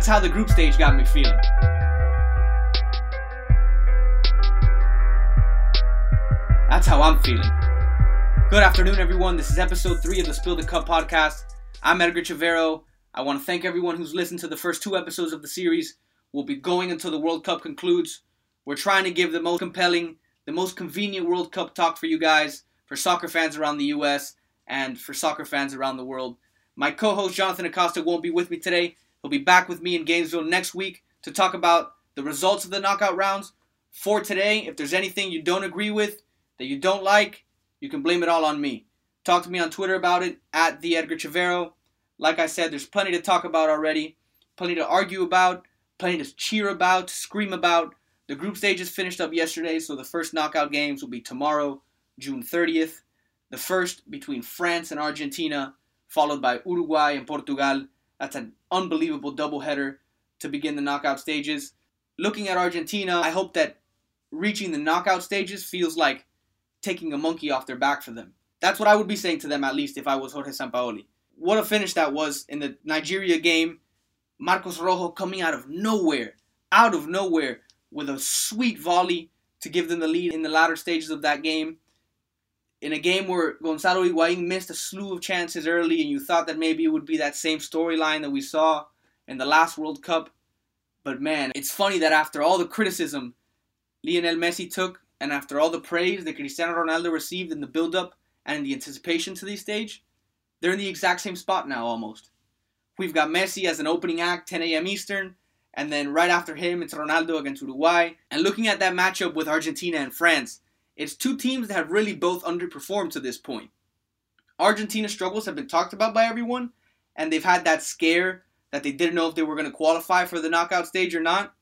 That's how the group stage got me feeling. That's how I'm feeling. Good afternoon, everyone. This is episode three of the Spill the Cup podcast. I'm Edgar Chavero. I want to thank everyone who's listened to the first two episodes of the series. We'll be going until the World Cup concludes. We're trying to give the most compelling, the most convenient World Cup talk for you guys, for soccer fans around the U.S., and for soccer fans around the world. My co host Jonathan Acosta won't be with me today. He'll be back with me in Gainesville next week to talk about the results of the knockout rounds. For today, if there's anything you don't agree with, that you don't like, you can blame it all on me. Talk to me on Twitter about it, at the Edgar Chavero. Like I said, there's plenty to talk about already, plenty to argue about, plenty to cheer about, scream about. The group stages finished up yesterday, so the first knockout games will be tomorrow, June 30th. The first between France and Argentina, followed by Uruguay and Portugal. That's an unbelievable doubleheader to begin the knockout stages. Looking at Argentina, I hope that reaching the knockout stages feels like taking a monkey off their back for them. That's what I would be saying to them, at least, if I was Jorge Sampaoli. What a finish that was in the Nigeria game. Marcos Rojo coming out of nowhere, out of nowhere, with a sweet volley to give them the lead in the latter stages of that game. In a game where Gonzalo Higuain missed a slew of chances early, and you thought that maybe it would be that same storyline that we saw in the last World Cup. But man, it's funny that after all the criticism Lionel Messi took and after all the praise that Cristiano Ronaldo received in the build up and in the anticipation to this stage, they're in the exact same spot now almost. We've got Messi as an opening act, 10 a.m. Eastern, and then right after him, it's Ronaldo against Uruguay. And looking at that matchup with Argentina and France, it's two teams that have really both underperformed to this point. Argentina's struggles have been talked about by everyone, and they've had that scare that they didn't know if they were going to qualify for the knockout stage or not.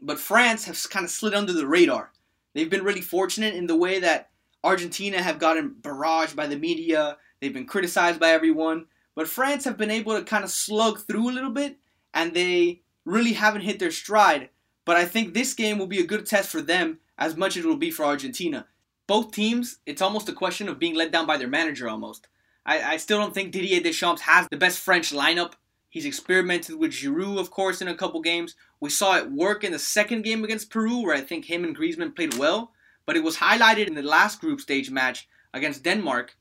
But France has kind of slid under the radar. They've been really fortunate in the way that Argentina have gotten barraged by the media, they've been criticized by everyone, but France have been able to kind of slug through a little bit and they really haven't hit their stride. But I think this game will be a good test for them as much as it will be for Argentina. Both teams, it's almost a question of being let down by their manager almost. I, I still don't think Didier Deschamps has the best French lineup. He's experimented with Giroud, of course, in a couple games. We saw it work in the second game against Peru, where I think him and Griezmann played well. But it was highlighted in the last group stage match against Denmark.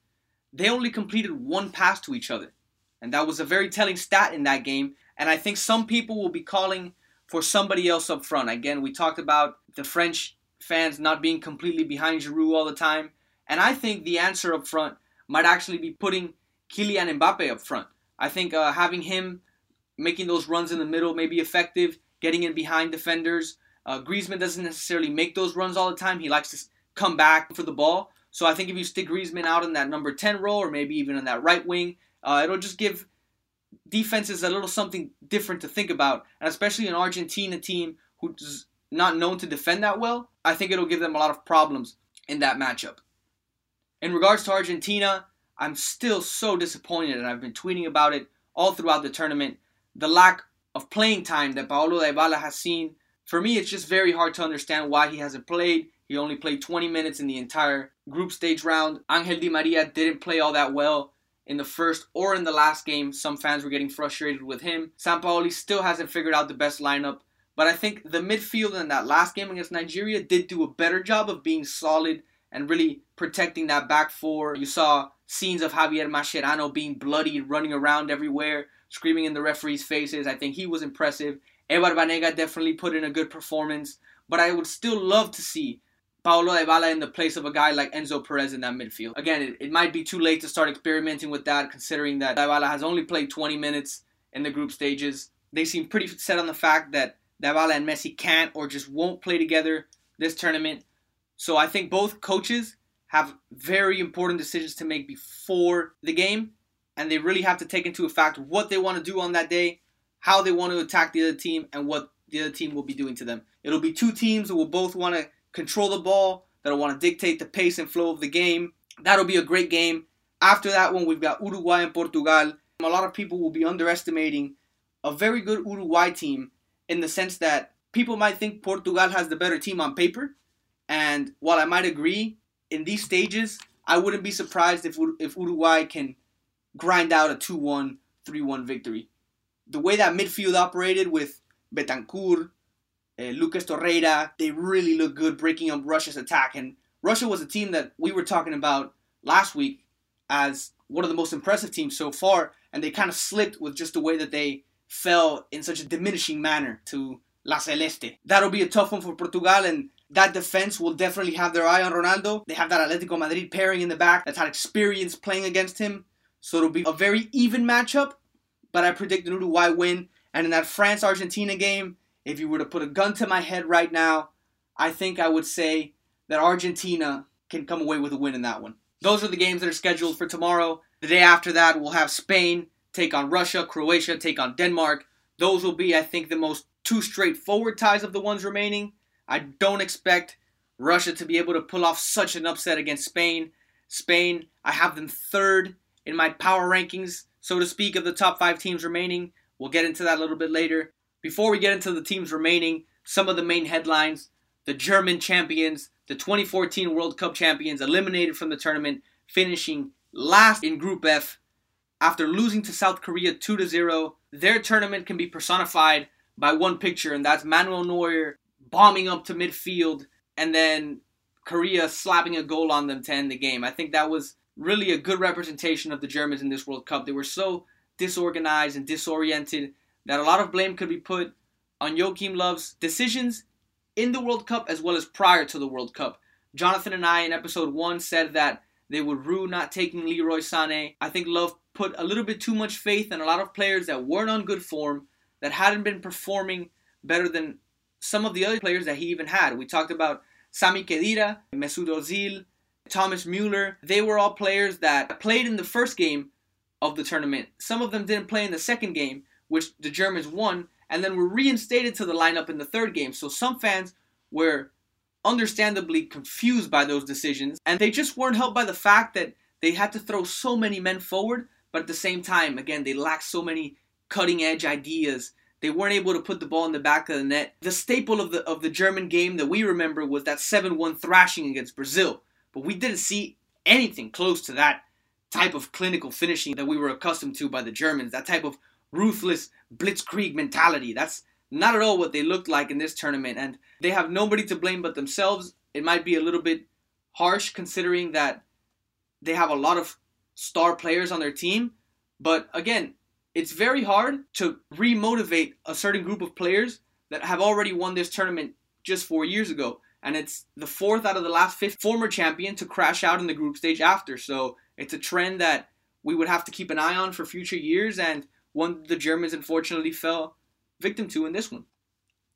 They only completed one pass to each other. And that was a very telling stat in that game. And I think some people will be calling for somebody else up front. Again, we talked about the French fans not being completely behind Giroud all the time. And I think the answer up front might actually be putting Kylian Mbappe up front. I think uh, having him making those runs in the middle may be effective, getting in behind defenders. Uh, Griezmann doesn't necessarily make those runs all the time. He likes to come back for the ball. So I think if you stick Griezmann out in that number 10 role or maybe even in that right wing, uh, it'll just give defenses a little something different to think about. And especially an Argentina team who's not known to defend that well, I think it'll give them a lot of problems in that matchup. In regards to Argentina, I'm still so disappointed, and I've been tweeting about it all throughout the tournament. The lack of playing time that Paulo Dybala has seen. For me, it's just very hard to understand why he hasn't played. He only played 20 minutes in the entire group stage round. Angel Di Maria didn't play all that well in the first or in the last game. Some fans were getting frustrated with him. Sampaoli still hasn't figured out the best lineup. But I think the midfield in that last game against Nigeria did do a better job of being solid and really protecting that back four. You saw scenes of Javier Mascherano being bloody, running around everywhere, screaming in the referees' faces. I think he was impressive. Ever Banega definitely put in a good performance, but I would still love to see Paulo Dybala in the place of a guy like Enzo Perez in that midfield. Again, it, it might be too late to start experimenting with that, considering that Dybala has only played 20 minutes in the group stages. They seem pretty set on the fact that Dybala and Messi can't or just won't play together this tournament. So I think both coaches have very important decisions to make before the game, and they really have to take into effect what they want to do on that day, how they want to attack the other team, and what the other team will be doing to them. It'll be two teams that will both want to control the ball, that'll want to dictate the pace and flow of the game. That'll be a great game. After that one, we've got Uruguay and Portugal. A lot of people will be underestimating a very good Uruguay team in the sense that people might think Portugal has the better team on paper. And while I might agree, in these stages, I wouldn't be surprised if if Uruguay can grind out a 2-1, 3-1 victory. the way that midfield operated with Bentancur, uh, Lucas Torreira, they really look good breaking up Russia's attack. And Russia was a team that we were talking about last week as one of the most impressive teams so far, and they kind of slipped with just the way that they fell in such a diminishing manner to La Celeste. That'll be a tough one for Portugal, and that defense will definitely have their eye on Ronaldo. They have that Atletico Madrid pairing in the back that's had experience playing against him, so it'll be a very even matchup. But I predict an Uruguay win, and in that France Argentina game, if you were to put a gun to my head right now, I think I would say that Argentina can come away with a win in that one. Those are the games that are scheduled for tomorrow. The day after that, we'll have Spain take on Russia, Croatia take on Denmark. Those will be, I think, the most two straightforward ties of the ones remaining. I don't expect Russia to be able to pull off such an upset against Spain. Spain, I have them third in my power rankings, so to speak, of the top five teams remaining. We'll get into that a little bit later. Before we get into the teams remaining, some of the main headlines the German champions, the 2014 World Cup champions, eliminated from the tournament, finishing last in Group F after losing to South Korea 2 0. Their tournament can be personified by one picture, and that's Manuel Neuer bombing up to midfield and then Korea slapping a goal on them to end the game. I think that was really a good representation of the Germans in this World Cup. They were so disorganized and disoriented that a lot of blame could be put on Joachim Löw's decisions in the World Cup as well as prior to the World Cup. Jonathan and I in episode 1 said that they would rue not taking Leroy Sané. I think Löw put a little bit too much faith in a lot of players that weren't on good form, that hadn't been performing better than some of the other players that he even had. We talked about Sami Khedira, Mesut Ozil, Thomas Muller. They were all players that played in the first game of the tournament. Some of them didn't play in the second game, which the Germans won, and then were reinstated to the lineup in the third game. So some fans were understandably confused by those decisions, and they just weren't helped by the fact that they had to throw so many men forward, but at the same time, again, they lacked so many cutting edge ideas. They weren't able to put the ball in the back of the net. The staple of the of the German game that we remember was that 7-1 thrashing against Brazil, but we didn't see anything close to that type of clinical finishing that we were accustomed to by the Germans. That type of ruthless blitzkrieg mentality. That's not at all what they looked like in this tournament, and they have nobody to blame but themselves. It might be a little bit harsh considering that they have a lot of star players on their team, but again, it's very hard to remotivate a certain group of players that have already won this tournament just four years ago. And it's the fourth out of the last fifth former champion to crash out in the group stage after. So it's a trend that we would have to keep an eye on for future years. And one the Germans unfortunately fell victim to in this one.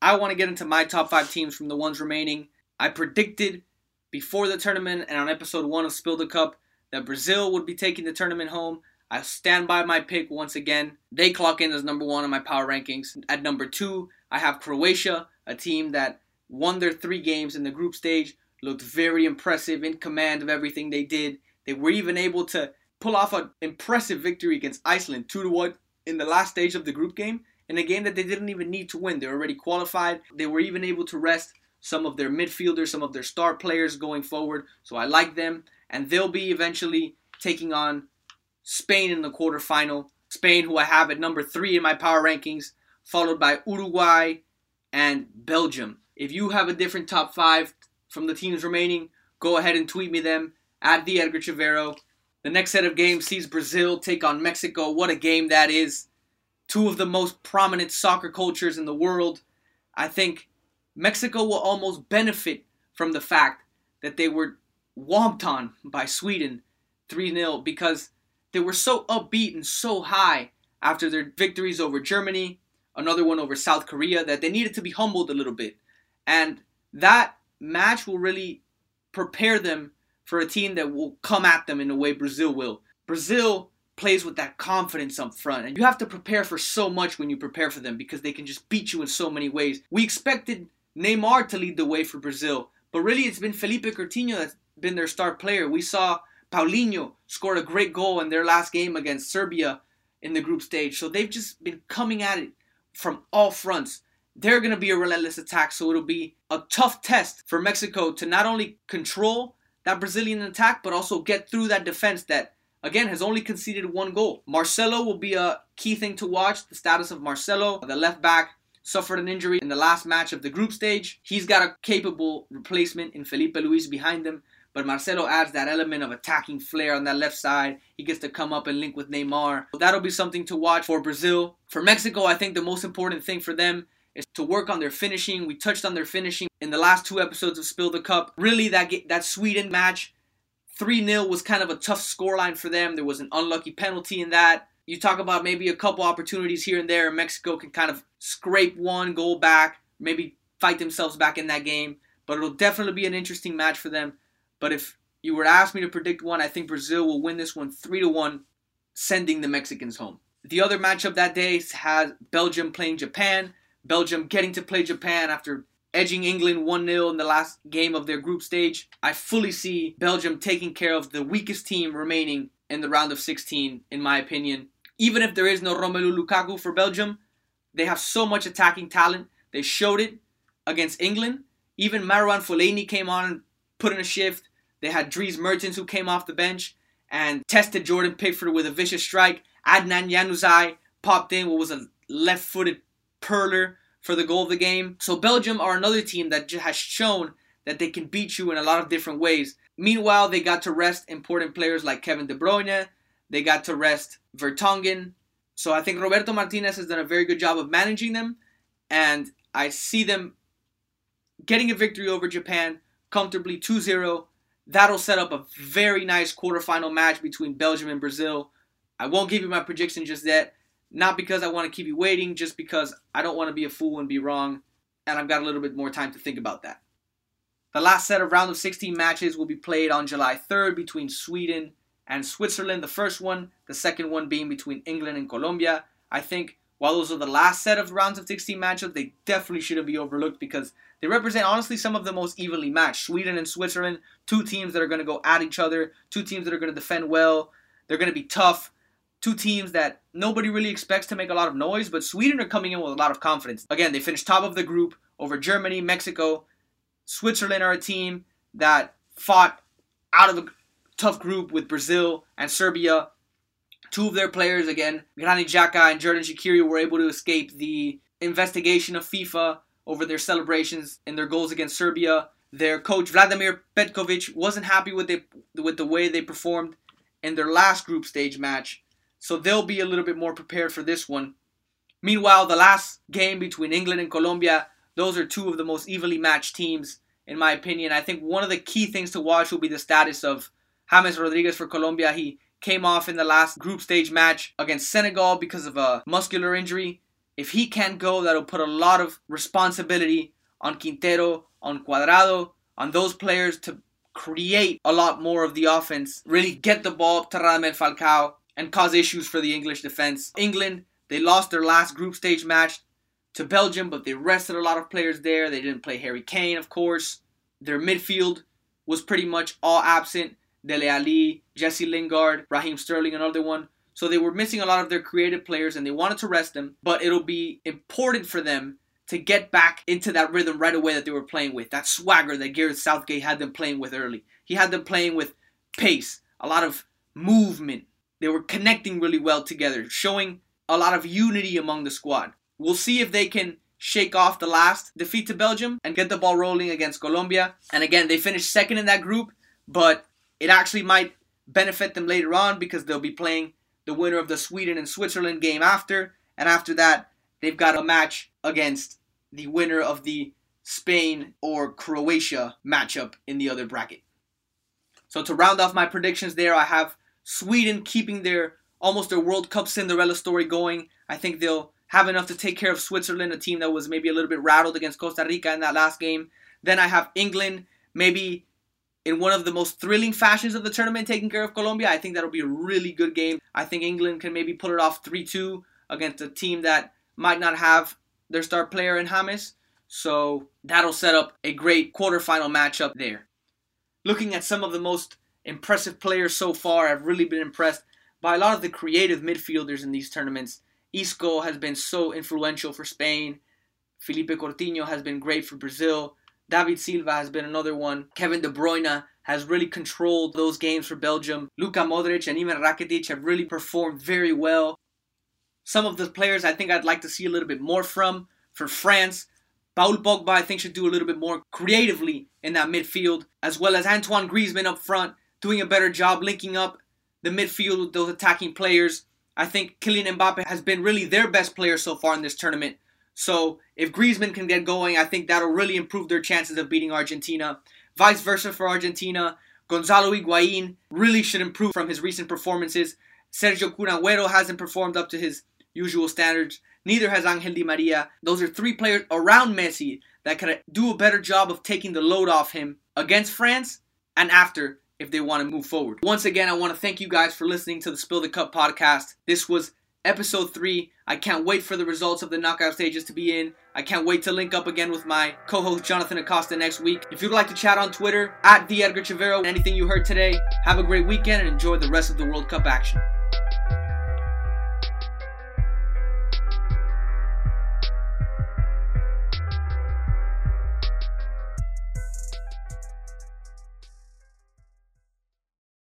I want to get into my top five teams from the ones remaining. I predicted before the tournament and on episode one of Spill the Cup that Brazil would be taking the tournament home. I stand by my pick once again. They clock in as number one on my power rankings. At number two, I have Croatia, a team that won their three games in the group stage, looked very impressive, in command of everything they did. They were even able to pull off an impressive victory against Iceland, 2 to 1 in the last stage of the group game in a game that they didn't even need to win. They're already qualified. They were even able to rest some of their midfielders, some of their star players going forward. So I like them. And they'll be eventually taking on Spain in the quarterfinal. Spain, who I have at number three in my power rankings, followed by Uruguay and Belgium. If you have a different top five from the teams remaining, go ahead and tweet me them at the Edgar Chavero. The next set of games sees Brazil take on Mexico. What a game that is! Two of the most prominent soccer cultures in the world. I think Mexico will almost benefit from the fact that they were whomped on by Sweden 3 0 because they were so upbeat and so high after their victories over Germany, another one over South Korea, that they needed to be humbled a little bit. And that match will really prepare them for a team that will come at them in the way Brazil will. Brazil plays with that confidence up front, and you have to prepare for so much when you prepare for them because they can just beat you in so many ways. We expected Neymar to lead the way for Brazil, but really it's been Philippe Coutinho that's been their star player. We saw Paulinho scored a great goal in their last game against Serbia in the group stage, so they've just been coming at it from all fronts. They're going to be a relentless attack, so it'll be a tough test for Mexico to not only control that Brazilian attack, but also get through that defense that again, has only conceded one goal. Marcelo will be a key thing to watch. The status of Marcelo, the left back, suffered an injury in the last match of the group stage. He's got a capable replacement in Filipe Luis behind him. But Marcelo adds that element of attacking flair on that left side. He gets to come up and link with Neymar. So that'll be something to watch for Brazil. For Mexico, I think the most important thing for them is to work on their finishing. We touched on their finishing in the last two episodes of Spill the Cup. Really, that that Sweden match, 3 0 was kind of a tough scoreline for them. There was an unlucky penalty in that. You talk about maybe a couple opportunities here and there, Mexico can kind of scrape one goal back, maybe fight themselves back in that game. But it'll definitely be an interesting match for them. But if you were to ask me to predict one, I think Brazil will win this one 3 to 1, sending the Mexicans home. The other matchup that day has Belgium playing Japan. Belgium getting to play Japan after edging England 1 0 in the last game of their group stage. I fully see Belgium taking care of the weakest team remaining in the round of 16, in my opinion. Even if there is no Romelu Lukaku for Belgium, they have so much attacking talent. They showed it against England. Even Marouane Fellaini came on and put in a shift. They had Dries Mertens who came off the bench and tested Jordan Pickford with a vicious strike. Adnan Januzaj popped in what was a left-footed perler for the goal of the game. So Belgium are another team that has shown that they can beat you in a lot of different ways. Meanwhile, they got to rest important players like Kevin De Bruyne. They got to rest Vertonghen. So I think Roberto Martinez has done a very good job of managing them, and I see them getting a victory over Japan comfortably 2-0 That'll set up a very nice quarterfinal match between Belgium and Brazil. I won't give you my prediction just yet, not because I want to keep you waiting, just because I don't want to be a fool and be wrong, and I've got a little bit more time to think about that. The last set of round of 16 matches will be played on July 3rd between Sweden and Switzerland. The first one, the second one being between England and Colombia. I think while those are the last set of rounds of 16 matchups, they definitely shouldn't be overlooked because they represent honestly some of the most evenly matched. Sweden and Switzerland, two teams that are going to go at each other, two teams that are going to defend well. They're going to be tough. Two teams that nobody really expects to make a lot of noise, but Sweden are coming in with a lot of confidence. Again, they finished top of the group over Germany, Mexico. Switzerland are a team that fought out of a tough group with Brazil and Serbia. Two of their players, again, Granit Xhaka and Xherdan Shaqiri, were able to escape the investigation of FIFA over their celebrations and their goals against Serbia. Their coach Vladimir Petkovic wasn't happy with the with the way they performed in their last group stage match, so they'll be a little bit more prepared for this one. Meanwhile, the last game between England and Colombia, those are two of the most evenly matched teams in my opinion. I think one of the key things to watch will be the status of James Rodriguez for Colombia. He came off in the last group stage match against Senegal because of a muscular injury. If he can't go, that'll put a lot of responsibility on Quintero, on Cuadrado, on those players to create a lot more of the offense, really get the ball up to Radamel Falcao, and cause issues for the English defense. England, they lost their last group stage match to Belgium, but they rested a lot of players there. They didn't play Harry Kane, of course. Their midfield was pretty much all absent. Dele Alli, Jesse Lingard, Raheem Sterling, another one. So they were missing a lot of their creative players and they wanted to rest them, but it'll be important for them to get back into that rhythm right away that they were playing with. That swagger that Gareth Southgate had them playing with early. He had them playing with pace, a lot of movement. They were connecting really well together, showing a lot of unity among the squad. We'll see if they can shake off the last defeat to Belgium and get the ball rolling against Colombia. And again, they finished second in that group, but it actually might benefit them later on because they'll be playing the winner of the Sweden and Switzerland game after, and after that, they've got a match against the winner of the Spain or Croatia matchup in the other bracket. So to round off my predictions there, I have Sweden keeping their almost their World Cup Cinderella story going. I think they'll have enough to take care of Switzerland, a team that was maybe a little bit rattled against Costa Rica in that last game. Then I have England maybe in one of the most thrilling fashions of the tournament, taking care of Colombia. I think that'll be a really good game. I think England can maybe pull it off 3 2 against a team that might not have their star player in James. So that'll set up a great quarterfinal matchup there. Looking at some of the most impressive players so far, I've really been impressed by a lot of the creative midfielders in these tournaments. Isco has been so influential for Spain. Philippe Coutinho has been great for Brazil. David Silva has been another one. Kevin De Bruyne has really controlled those games for Belgium. Luka Modric and even Rakitic have really performed very well. Some of the players I think I'd like to see a little bit more from. For France, Paul Pogba I think should do a little bit more creatively in that midfield, as well as Antoine Griezmann up front, doing a better job linking up the midfield with those attacking players. I think Kylian Mbappe has been really their best player so far in this tournament. So if Griezmann can get going, I think that'll really improve their chances of beating Argentina. Vice versa for Argentina. Gonzalo Higuain really should improve from his recent performances. Sergio Kun Agüero hasn't performed up to his usual standards. Neither has Angel Di Maria. Those are three players around Messi that could do a better job of taking the load off him against France and after if they want to move forward. Once again, I want to thank you guys for listening to the Spill the Cup podcast. This was episode three. I can't wait for the results of the knockout stages to be in. I can't wait to link up again with my co-host Jonathan Acosta next week. If you'd like to chat on Twitter at the Edgar Chavero, anything you heard today, have a great weekend and enjoy the rest of the World Cup action.